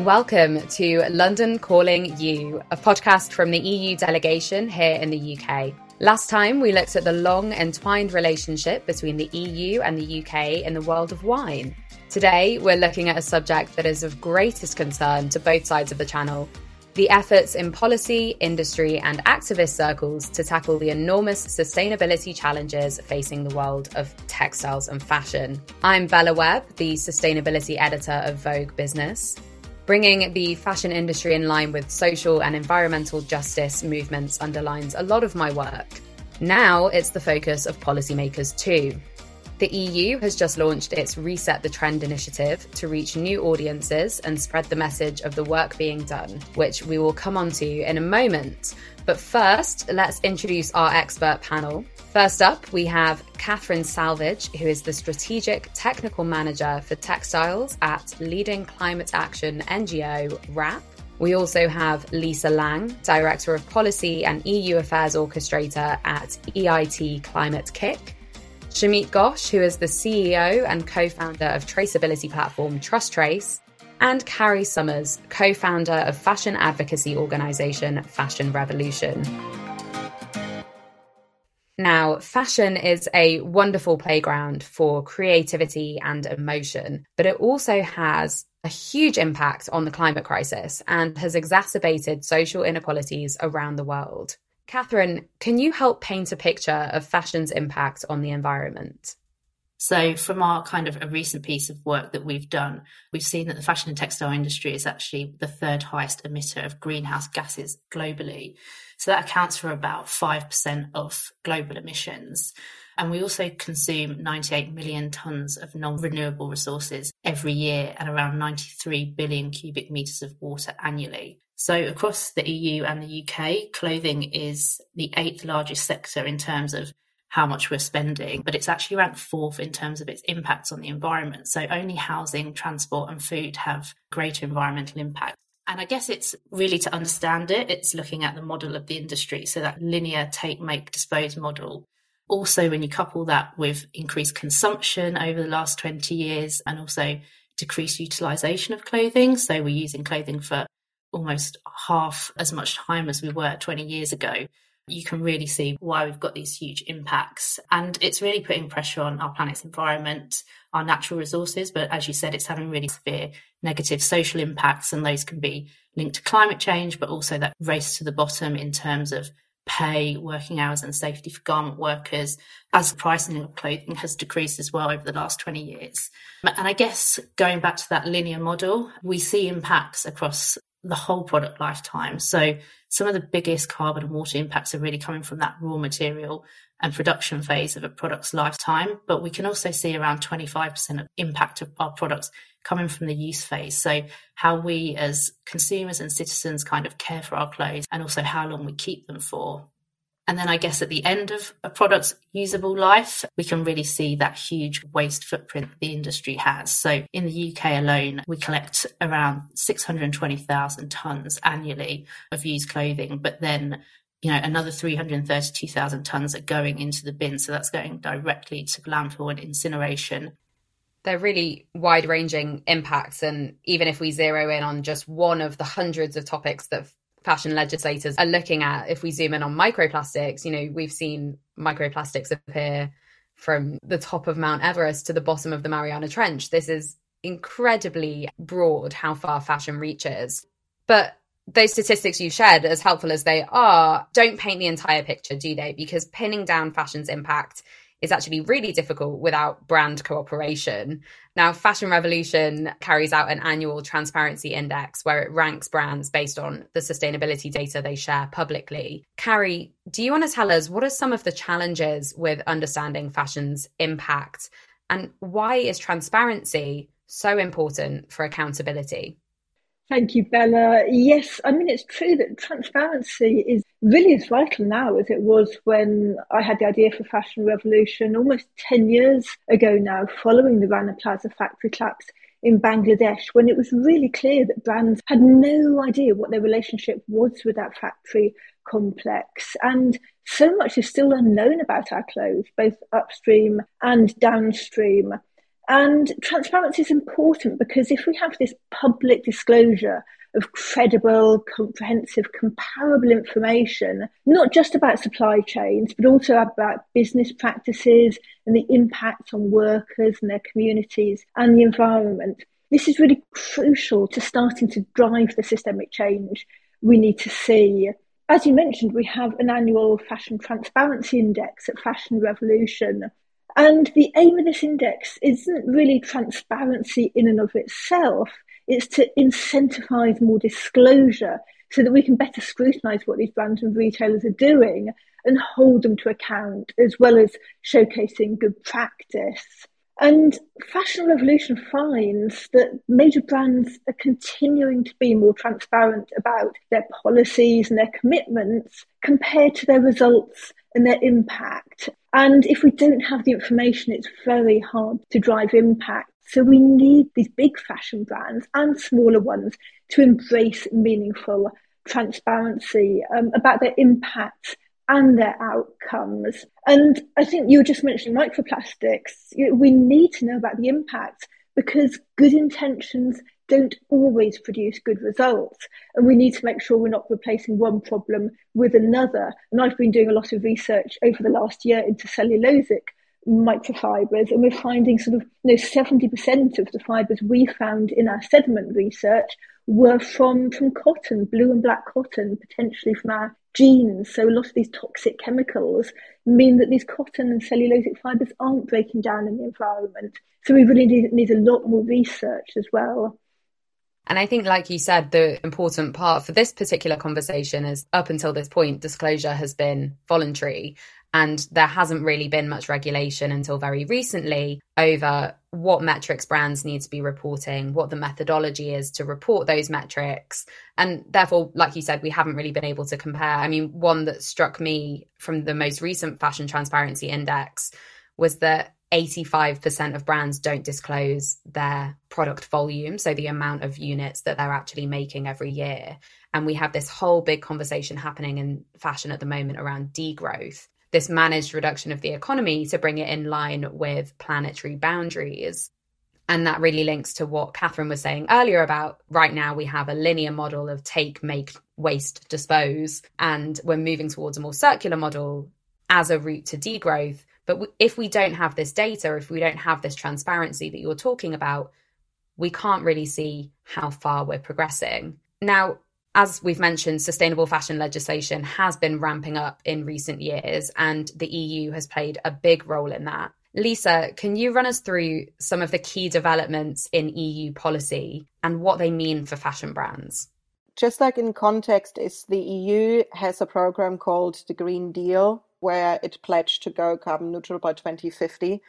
Welcome to London Calling EU, a podcast from the EU delegation here in the UK. Last time, we looked at the long entwined relationship between the EU and the UK in the world of wine. Today, we're looking at a subject that is of greatest concern to both sides of the channel the efforts in policy, industry, and activist circles to tackle the enormous sustainability challenges facing the world of textiles and fashion. I'm Bella Webb, the sustainability editor of Vogue Business. Bringing the fashion industry in line with social and environmental justice movements underlines a lot of my work. Now it's the focus of policymakers too. The EU has just launched its Reset the Trend initiative to reach new audiences and spread the message of the work being done, which we will come on to in a moment. But first, let's introduce our expert panel. First up, we have Catherine Salvidge, who is the Strategic Technical Manager for Textiles at leading climate action NGO WRAP. We also have Lisa Lang, Director of Policy and EU Affairs Orchestrator at EIT Climate Kick. Shameek Ghosh, who is the CEO and co founder of traceability platform TrusTrace, and Carry Somers, co founder of fashion advocacy organisation Fashion Revolution. Now, fashion is a wonderful playground for creativity and emotion, but it also has a huge impact on the climate crisis and has exacerbated social inequalities around the world. Catherine, can you help paint a picture of fashion's impact on the environment? So, from our kind of a recent piece of work that we've done, we've seen that the fashion and textile industry is actually the third highest emitter of greenhouse gases globally. So, that accounts for about 5% of global emissions. And we also consume 98 million tonnes of non renewable resources every year and around 93 billion cubic metres of water annually. So, across the EU and the UK, clothing is the eighth largest sector in terms of how much we're spending, but it's actually ranked fourth in terms of its impacts on the environment. So, only housing, transport, and food have greater environmental impact. And I guess it's really to understand it, it's looking at the model of the industry. So, that linear take, make, dispose model. Also, when you couple that with increased consumption over the last 20 years and also decreased utilization of clothing. So, we're using clothing for almost half as much time as we were 20 years ago, you can really see why we've got these huge impacts. And it's really putting pressure on our planet's environment, our natural resources. But as you said, it's having really severe negative social impacts. And those can be linked to climate change, but also that race to the bottom in terms of pay, working hours, and safety for garment workers, as the pricing of clothing has decreased as well over the last 20 years. And I guess going back to that linear model, we see impacts across the whole product lifetime. So some of the biggest carbon and water impacts are really coming from that raw material and production phase of a product's lifetime. But we can also see around 25% of impact of our products coming from the use phase. So how we as consumers and citizens kind of care for our clothes and also how long we keep them for. And then I guess at the end of a product's usable life, we can really see that huge waste footprint the industry has. So in the UK alone, we collect around 620,000 tonnes annually of used clothing, but then you know, another 332,000 tonnes are going into the bin. So that's going directly to landfill and incineration. They're really wide ranging impacts. And even if we zero in on just one of the hundreds of topics that fashion legislators are looking at if we zoom in on microplastics you know we've seen microplastics appear from the top of mount everest to the bottom of the mariana trench. This is incredibly broad how far fashion reaches. But those statistics you shared as helpful as they are don't paint the entire picture do they? Because pinning down fashion's impact is actually really difficult without brand cooperation. Now, Fashion Revolution carries out an annual transparency index where it ranks brands based on the sustainability data they share publicly. Carry, do you want to tell us what are some of the challenges with understanding fashion's impact and why is transparency so important for accountability? Thank you, Bella. Yes, I mean, it's true that transparency is really as vital now as it was when I had the idea for Fashion Revolution almost 10 years ago now, following the Rana Plaza factory collapse in Bangladesh, when it was really clear that brands had no idea what their relationship was with that factory complex. And so much is still unknown about our clothes, both upstream and downstream. And transparency is important because if we have this public disclosure of credible, comprehensive, comparable information, not just about supply chains, but also about business practices and the impact on workers and their communities and the environment. This is really crucial to starting to drive the systemic change we need to see. As you mentioned, we have an annual fashion transparency index at Fashion Revolution. And the aim of this index isn't really transparency in and of itself, it's to incentivize more disclosure so that we can better scrutinize what these brands and retailers are doing and hold them to account, as well as showcasing good practice. And Fashion Revolution finds that major brands are continuing to be more transparent about their policies and their commitments compared to their results and their impact. And if we don't have the information, it's very hard to drive impact. So we need these big fashion brands and smaller ones to embrace meaningful transparency um, about their impact and their outcomes. And I think you were just mentioning microplastics. We need to know about the impact because good intentions don't always produce good results. And we need to make sure we're not replacing one problem with another. And I've been doing a lot of research over the last year into cellulosic microfibers, and we're finding sort of you know 70% of the fibers we found in our sediment research were from from cotton, blue and black cotton, potentially from our jeans. So a lot of these toxic chemicals mean that these cotton and cellulosic fibers aren't breaking down in the environment. So we really need, need a lot more research as well. And I think, like you said, the important part for this particular conversation is up until this point, disclosure has been voluntary. And there hasn't really been much regulation until very recently over what metrics brands need to be reporting, what the methodology is to report those metrics. And therefore, like you said, we haven't really been able to compare. I mean, one that struck me from the most recent Fashion Transparency Index was that 85% of brands don't disclose their product volume, so the amount of units that they're actually making every year. And we have this whole big conversation happening in fashion at the moment around degrowth this managed reduction of the economy to bring it in line with planetary boundaries. And that really links to what Catherine was saying earlier about right now we have a linear model of take, make, waste, dispose, and we're moving towards a more circular model as a route to degrowth. But if we don't have this data, if we don't have this transparency that you're talking about, we can't really see how far we're progressing. Now, as we've mentioned, sustainable fashion legislation has been ramping up in recent years, and the EU has played a big role in that. Lisa, can you run us through some of the key developments in EU policy and what they mean for fashion brands? Just like in context, is the EU has a program called the Green Deal, where it pledged to go carbon neutral by 2050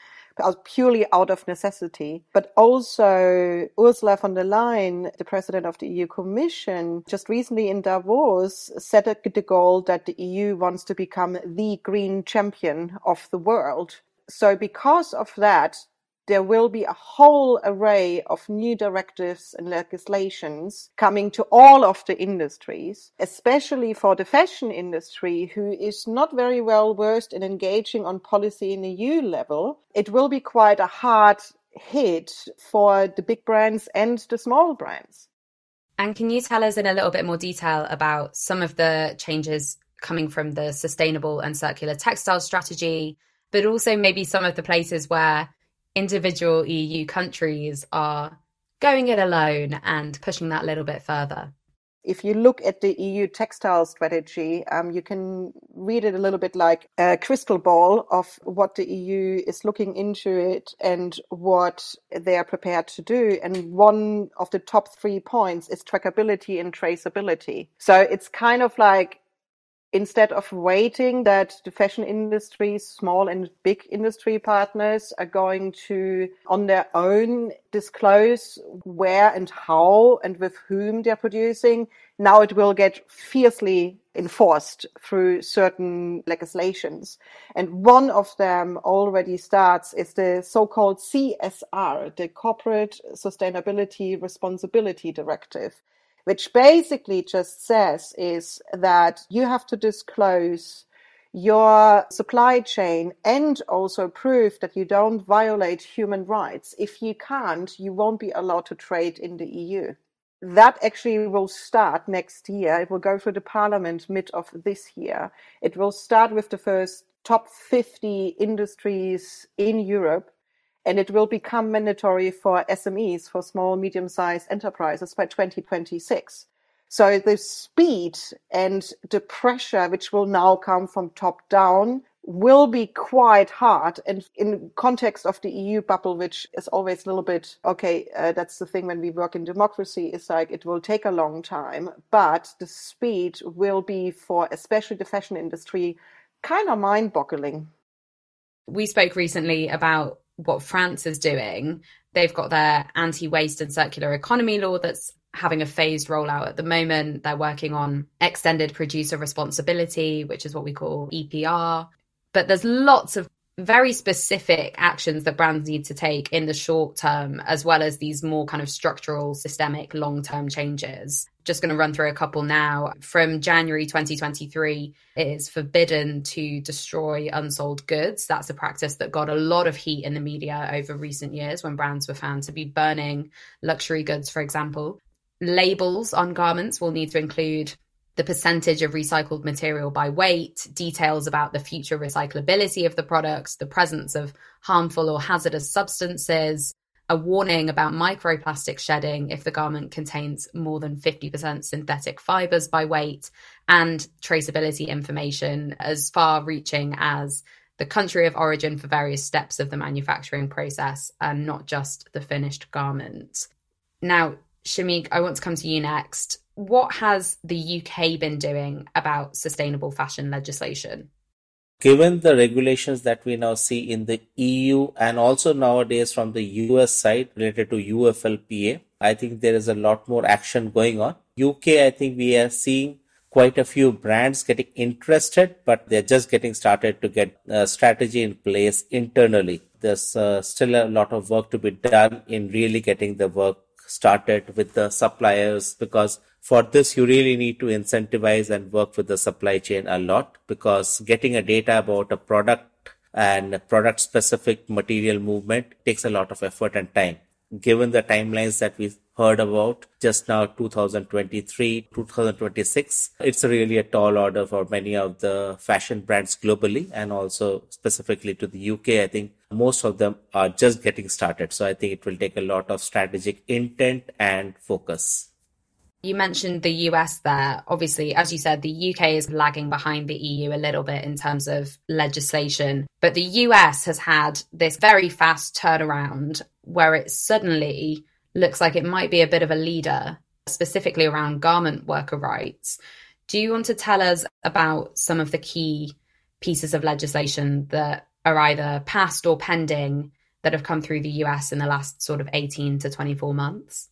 purely out of necessity. But also Ursula von der Leyen, the president of the EU Commission, just recently in Davos set the goal that the EU wants to become the green champion of the world. So because of that, there will be a whole array of new directives and legislations coming to all of the industries, especially for the fashion industry, who is not very well versed in engaging on policy in the EU level. It will be quite a hard hit for the big brands and the small brands. And can you tell us in a little bit more detail about some of the changes coming from the sustainable and circular textile strategy, but also maybe some of the places where individual EU countries are going it alone and pushing that a little bit further. If you look at the EU textile strategy, um, you can read it a little bit like a crystal ball of what the EU is looking into it and what they are prepared to do. And one of the top three points is trackability and traceability. So it's kind of like instead of waiting that the fashion industry, small and big industry partners are going to on their own disclose where and how and with whom they're producing, now it will get fiercely enforced through certain legislations. And one of them already starts is the so-called CSR, the Corporate Sustainability Responsibility Directive which basically just says is that you have to disclose your supply chain and also prove that you don't violate human rights. If you can't, you won't be allowed to trade in the EU. That actually will start next year. It will go through the parliament mid of this year. It will start with the first top 50 industries in Europe and it will become mandatory for SMEs, for small, medium sized enterprises by 2026. So the speed and the pressure, which will now come from top down, will be quite hard. And in context of the EU bubble, which is always a little bit, okay, uh, that's the thing when we work in democracy, is like it will take a long time, but the speed will be for especially the fashion industry kind of mind boggling. We spoke recently about what France is doing. They've got their anti waste and circular economy law that's having a phased rollout at the moment. They're working on extended producer responsibility, which is what we call EPR. But there's lots of very specific actions that brands need to take in the short term, as well as these more kind of structural, systemic, long term changes. Just going to run through a couple now. From January 2023, it is forbidden to destroy unsold goods. That's a practice that got a lot of heat in the media over recent years when brands were found to be burning luxury goods, for example. Labels on garments will need to include the percentage of recycled material by weight, details about the future recyclability of the products, the presence of harmful or hazardous substances, a warning about microplastic shedding if the garment contains more than 50% synthetic fibers by weight, and traceability information as far reaching as the country of origin for various steps of the manufacturing process and not just the finished garment. Now, Shameek, I want to come to you next. What has the UK been doing about sustainable fashion legislation? Given the regulations that we now see in the EU and also nowadays from the US side related to UFLPA, I think there is a lot more action going on. UK, I think we are seeing quite a few brands getting interested, but they're just getting started to get a strategy in place internally. There's uh, still a lot of work to be done in really getting the work started with the suppliers because for this you really need to incentivize and work with the supply chain a lot because getting a data about a product and product specific material movement takes a lot of effort and time. Given the timelines that we've heard about just now 2023 2026 it's really a tall order for many of the fashion brands globally and also specifically to the UK I think most of them are just getting started so I think it will take a lot of strategic intent and focus you mentioned the US there. Obviously, as you said, the UK is lagging behind the EU a little bit in terms of legislation. But the US has had this very fast turnaround where it suddenly looks like it might be a bit of a leader, specifically around garment worker rights. Do you want to tell us about some of the key pieces of legislation that are either passed or pending that have come through the US in the last sort of 18 to 24 months?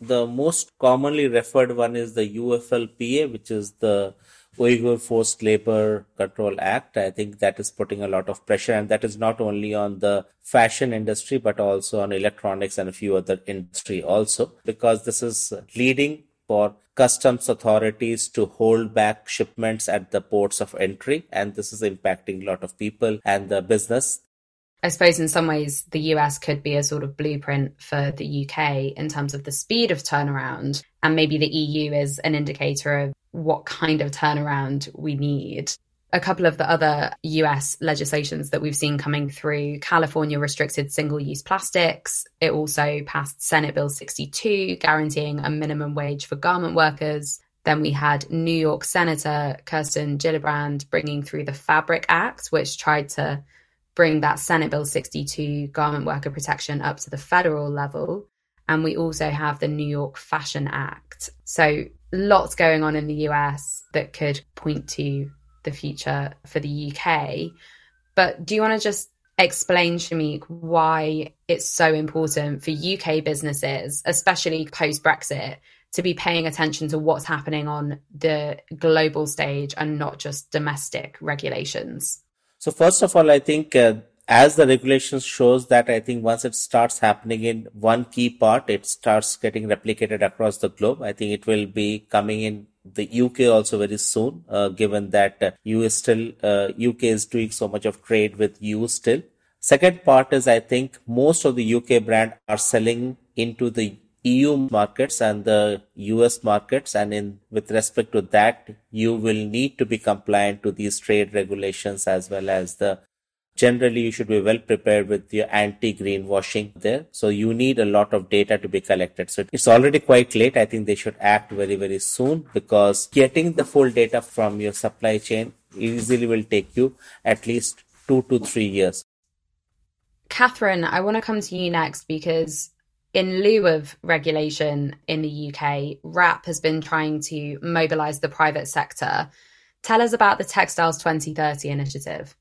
The most commonly referred one is the UFLPA, which is the Uyghur Forced Labor Control Act. I think that is putting a lot of pressure, and that is not only on the fashion industry but also on electronics and a few other industry also, because this is leading for customs authorities to hold back shipments at the ports of entry, and this is impacting a lot of people and the business. I suppose in some ways the US could be a sort of blueprint for the UK in terms of the speed of turnaround. And maybe the EU is an indicator of what kind of turnaround we need. A couple of the other US legislations that we've seen coming through California restricted single use plastics. It also passed Senate Bill 62, guaranteeing a minimum wage for garment workers. Then we had New York Senator Kirsten Gillibrand bringing through the Fabric Act, which tried to bring that Senate Bill 62 garment worker protection up to the federal level. And we also have the New York Fashion Act. So lots going on in the US that could point to the future for the UK. But do you want to just explain, Shameek, why it's so important for UK businesses, especially post Brexit, to be paying attention to what's happening on the global stage and not just domestic regulations? So first of all, I think uh, as the regulations shows that I think once it starts happening in one key part, it starts getting replicated across the globe. I think it will be coming in the UK also very soon, uh, given that uh, US still uh, UK is doing so much of trade with EU still. Second part is I think most of the UK brand are selling into the EU markets and the US markets and in with respect to that you will need to be compliant to these trade regulations as well as the generally you should be well prepared with your anti greenwashing there so you need a lot of data to be collected so it's already quite late i think they should act very very soon because getting the full data from your supply chain easily will take you at least 2 to 3 years Catherine, I want to come to you next because in lieu of regulation in the UK, WRAP has been trying to mobilise the private sector. Tell us about the Textiles 2030 initiative.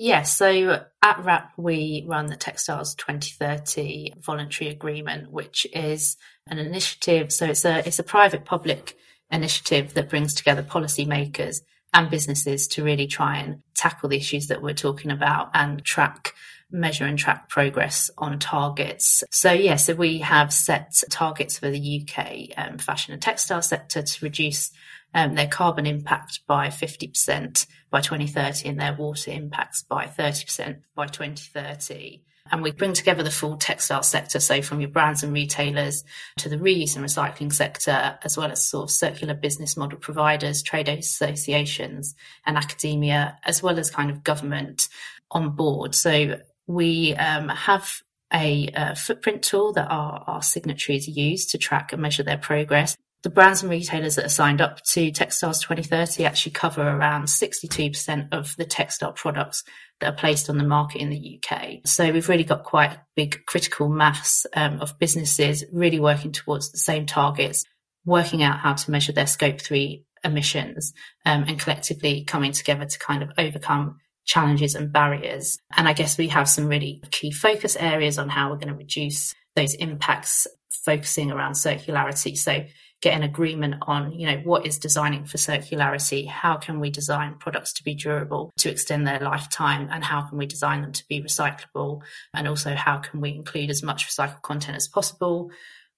Yes, so at WRAP, we run the Textiles 2030 voluntary agreement, which is an initiative. So it's a, it's a private public initiative that brings together policymakers and businesses to really try and tackle the issues that we're talking about and track measure and track progress on targets. So, yes, yeah, so we have set targets for the UK um, fashion and textile sector to reduce um, their carbon impact by 50% by 2030 and their water impacts by 30% by 2030. And we bring together the full textile sector, so from your brands and retailers to the reuse and recycling sector, as well as sort of circular business model providers, trade associations, and academia, as well as kind of government on board. So we um, have a, a, footprint tool that our, our signatories use to track and measure their progress. The brands and retailers that are signed up to Textiles 2030 actually cover around 62% of the textile products that are placed on the market in the UK. So we've really got quite a big critical mass um, of businesses really working towards the same targets, working out how to measure their scope three emissions um, and collectively coming together to kind of overcome challenges and barriers. And I guess we have some really key focus areas on how we're going to reduce those impacts, focusing around circularity. So get an agreement on, you know, what is designing for circularity? How can we design products to be durable, to extend their lifetime? And how can we design them to be recyclable? And also how can we include as much recycled content as possible?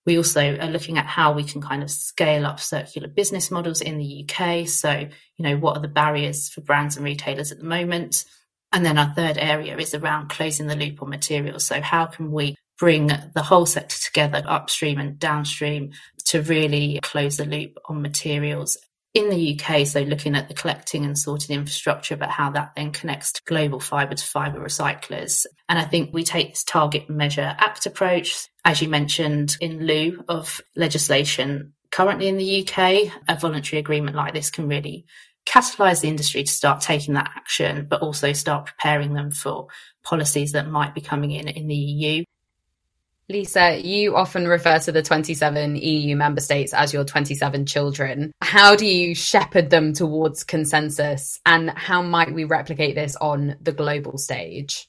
We also are looking at how we can kind of scale up circular business models in the UK. So, you know, what are the barriers for brands and retailers at the moment? And then our third area is around closing the loop on materials. So how can we bring the whole sector together upstream and downstream to really close the loop on materials in the UK, so looking at the collecting and sorting infrastructure, but how that then connects to global fibre to fibre recyclers. And I think we take this target measure act approach, as you mentioned, in lieu of legislation currently in the UK. A voluntary agreement like this can really catalyse the industry to start taking that action, but also start preparing them for policies that might be coming in in the EU. Lisa, you often refer to the 27 EU member states as your 27 children. How do you shepherd them towards consensus and how might we replicate this on the global stage?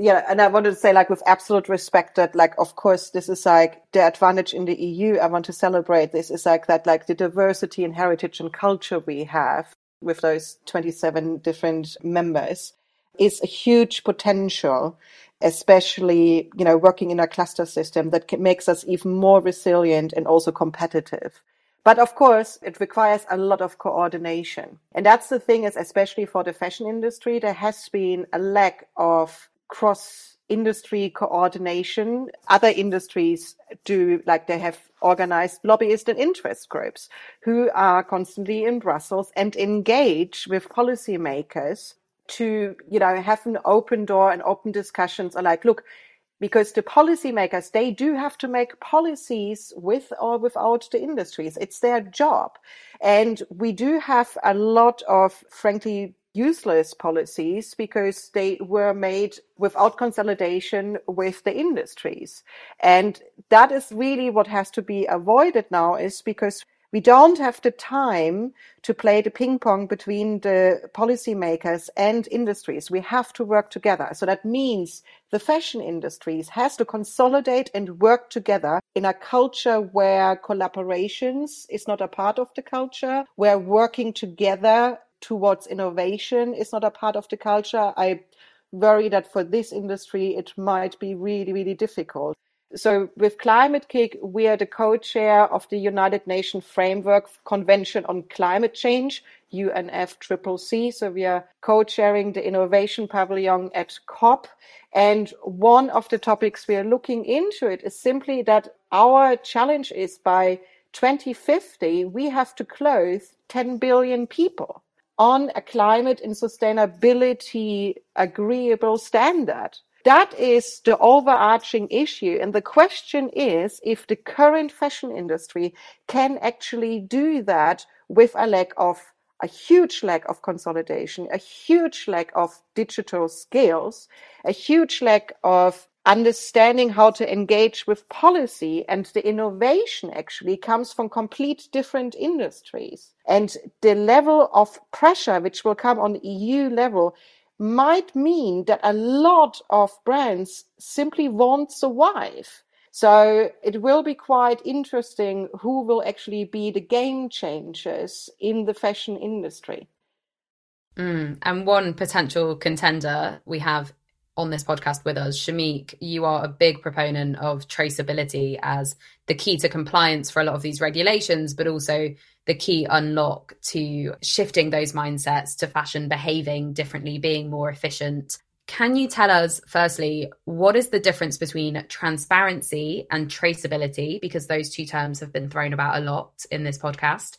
yeah, and I wanted to say, like, with absolute respect, that, like, of course, this is like the advantage in the EU. I want to celebrate this is like that, like, the diversity and heritage and culture we have with those 27 different members is a huge potential especially, you know, working in a cluster system that makes us even more resilient and also competitive. But of course, it requires a lot of coordination. And that's the thing is, especially for the fashion industry, there has been a lack of cross industry coordination. Other industries do, like they have organized lobbyist and interest groups who are constantly in Brussels and engage with policymakers to, you know, have an open door and open discussions are like, look, because the policymakers, they do have to make policies with or without the industries. It's their job. And we do have a lot of, frankly, useless policies because they were made without consolidation with the industries. And that is really what has to be avoided now is because we don't have the time to play the ping pong between the policymakers and industries. We have to work together. So that means the fashion industries has to consolidate and work together in a culture where collaborations is not a part of the culture, where working together towards innovation is not a part of the culture. I worry that for this industry, it might be really, really difficult. So with Climate-KIC, we are the co-chair of the United Nations Framework Convention on Climate Change, UNFCCC. So we are co-chairing the innovation pavilion at COP. And one of the topics we are looking into it is simply that our challenge is by 2050, we have to clothe 10 billion people on a climate and sustainability agreeable standard. That is the overarching issue. And the question is if the current fashion industry can actually do that with a lack of a huge lack of consolidation, a huge lack of digital skills, a huge lack of understanding how to engage with policy and the innovation actually comes from complete different industries. And the level of pressure which will come on EU level might mean that a lot of brands simply won't survive. So it will be quite interesting who will actually be the game changers in the fashion industry. Mm, and one potential contender we have on this podcast with us, Shameek, you are a big proponent of traceability as the key to compliance for a lot of these regulations, but also the key unlock to shifting those mindsets to fashion behaving differently, being more efficient. Can you tell us, firstly, what is the difference between transparency and traceability? Because those two terms have been thrown about a lot in this podcast.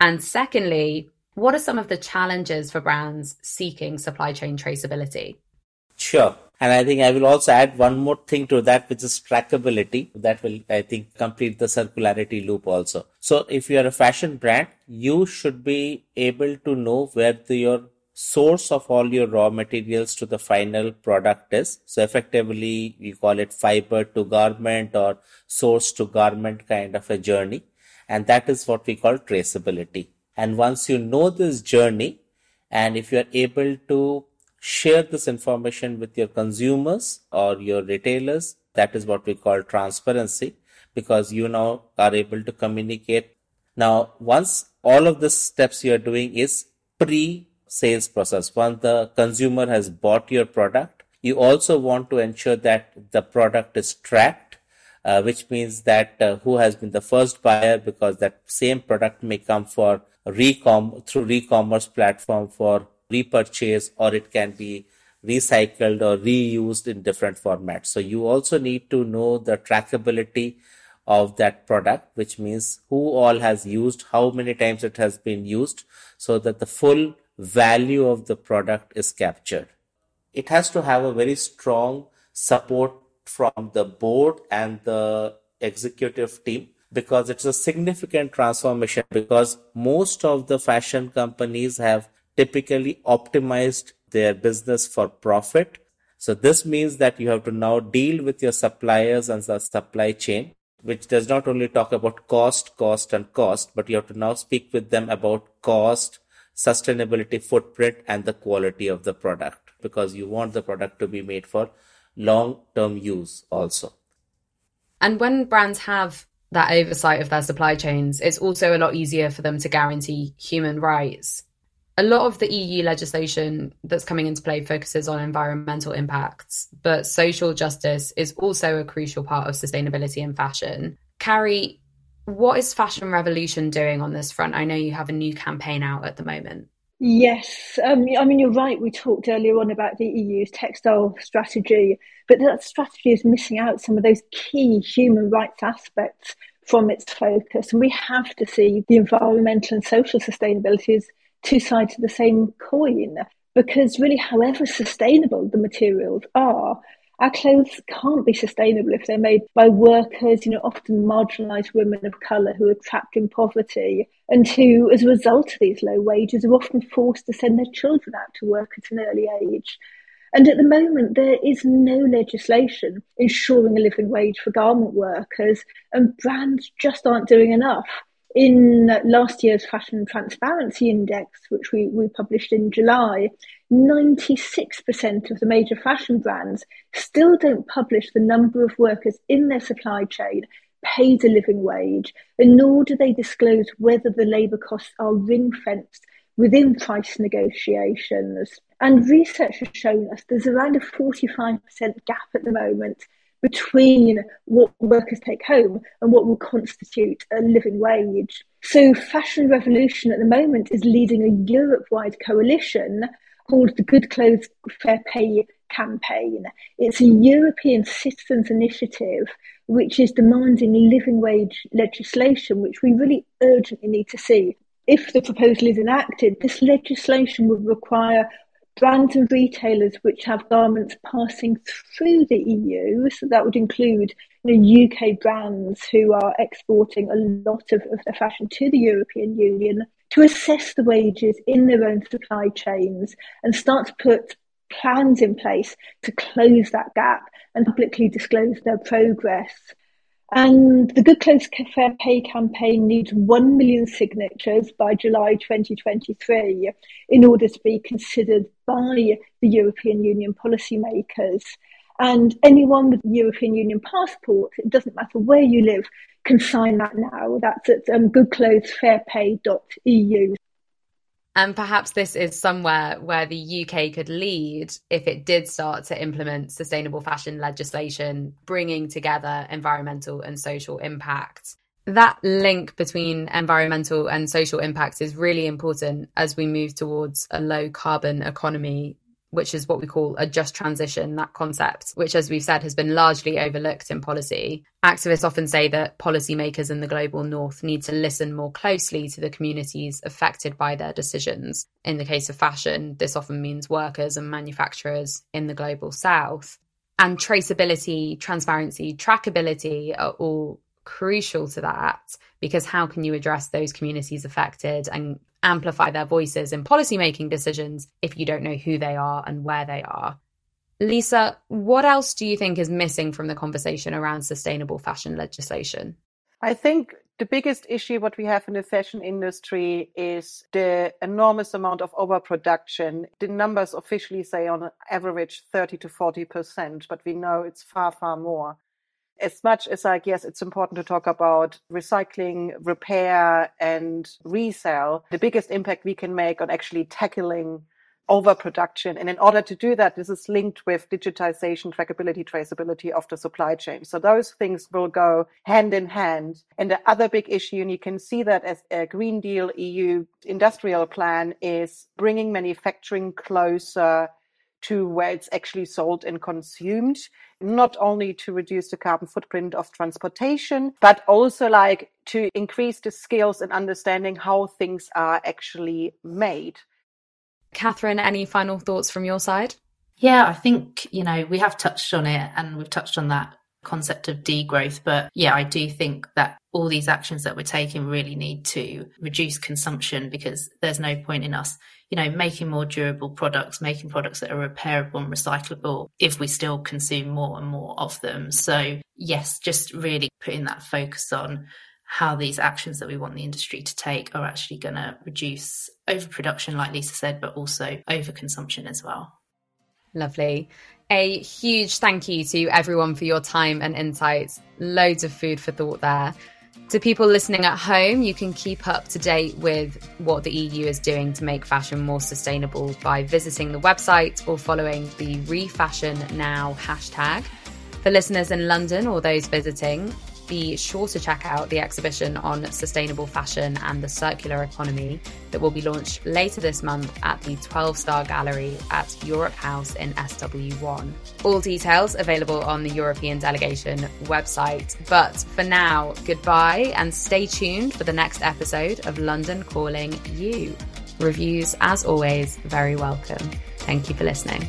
And secondly, what are some of the challenges for brands seeking supply chain traceability? Sure. And I think I will also add one more thing to that, which is trackability. That will, I think, complete the circularity loop also. So if you are a fashion brand, you should be able to know where the, your source of all your raw materials to the final product is. So effectively, we call it fiber to garment or source to garment kind of a journey. And that is what we call traceability. And once you know this journey, and if you are able to share this information with your consumers or your retailers. That is what we call transparency because you now are able to communicate. Now, once all of the steps you are doing is pre sales process, once the consumer has bought your product, you also want to ensure that the product is tracked, uh, which means that uh, who has been the first buyer because that same product may come for recom through re-commerce platform for repurchase or it can be recycled or reused in different formats. So you also need to know the trackability of that product, which means who all has used, how many times it has been used, so that the full value of the product is captured. It has to have a very strong support from the board and the executive team because it's a significant transformation because most of the fashion companies have typically optimized their business for profit. So this means that you have to now deal with your suppliers and the supply chain, which does not only talk about cost, cost and cost, but you have to now speak with them about cost, sustainability footprint and the quality of the product because you want the product to be made for long term use also. And when brands have that oversight of their supply chains, it's also a lot easier for them to guarantee human rights a lot of the EU legislation that's coming into play focuses on environmental impacts, but social justice is also a crucial part of sustainability in fashion. Carry, what is Fashion Revolution doing on this front? I know you have a new campaign out at the moment. Yes, um, I mean, you're right. We talked earlier on about the EU's textile strategy, but that strategy is missing out some of those key human rights aspects from its focus. And we have to see the environmental and social sustainability as two sides of the same coin because really however sustainable the materials are our clothes can't be sustainable if they're made by workers, you know, often marginalised women of colour who are trapped in poverty and who, as a result of these low wages, are often forced to send their children out to work at an early age. And at the moment, there is no legislation ensuring a living wage for garment workers, and brands just aren't doing enough in last year's Fashion Transparency Index, which we, we published in July, 96% of the major fashion brands still don't publish the number of workers in their supply chain paid a living wage, and nor do they disclose whether the labour costs are ring fenced within price negotiations. And research has shown us there's around a 45% gap at the moment between what workers take home and what will constitute a living wage. So, Fashion Revolution at the moment is leading a Europe wide coalition called the Good Clothes Fair Pay campaign. It's a European citizens' initiative which is demanding living wage legislation, which we really urgently need to see. If the proposal is enacted, this legislation would require brands and retailers which have garments passing through the EU, so that would include know, UK brands who are exporting a lot of, of their fashion to the European Union, to assess the wages in their own supply chains and start to put plans in place to close that gap and publicly disclose their progress. And the Good Clothes Fair Pay campaign needs 1 million signatures by July 2023 in order to be considered by the European Union policymakers. And anyone with a European Union passport, it doesn't matter where you live, can sign that now. That's at um, goodclothesfairpay.eu. And perhaps this is somewhere where the UK could lead if it did start to implement sustainable fashion legislation, bringing together environmental and social impacts. That link between environmental and social impacts is really important as we move towards a low carbon economy which is what we call a just transition, that concept, which, as we've said, has been largely overlooked in policy. Activists often say that policymakers in the global north need to listen more closely to the communities affected by their decisions. In the case of fashion, this often means workers and manufacturers in the global south. And traceability, transparency, trackability are all crucial to that because how can you address those communities affected and amplify their voices in policymaking decisions if you don't know who they are and where they are? Lisa, what else do you think is missing from the conversation around sustainable fashion legislation? I think the biggest issue what we have in the fashion industry is the enormous amount of overproduction. The numbers officially say on average 30 to 40%, but we know it's far, far more as much as I guess it's important to talk about recycling, repair, and resell, the biggest impact we can make on actually tackling overproduction. And in order to do that, this is linked with digitization, trackability, traceability of the supply chain. So those things will go hand in hand. And the other big issue, and you can see that as a Green Deal EU industrial plan is bringing manufacturing closer to where it's actually sold and consumed, not only to reduce the carbon footprint of transportation, but also like to increase the skills and understanding how things are actually made. Catherine, any final thoughts from your side? Yeah, I think, you know, we have touched on it and we've touched on that concept of degrowth. But yeah, I do think that all these actions that we're taking really need to reduce consumption because there's no point in us you know, making more durable products, making products that are repairable and recyclable if we still consume more and more of them. So, yes, just really putting that focus on how these actions that we want the industry to take are actually going to reduce overproduction, like Lisa said, but also overconsumption as well. Lovely. A huge thank you to everyone for your time and insights. Loads of food for thought there. To people listening at home, you can keep up to date with what the EU is doing to make fashion more sustainable by visiting the website or following the Refashion Now hashtag. For listeners in London or those visiting, be sure to check out the exhibition on sustainable fashion and the circular economy that will be launched later this month at the 12 Star Gallery at Europe House in SW1. All details available on the European Delegation website. But for now, goodbye and stay tuned for the next episode of London Calling EU. Reviews, as always, very welcome. Thank you for listening.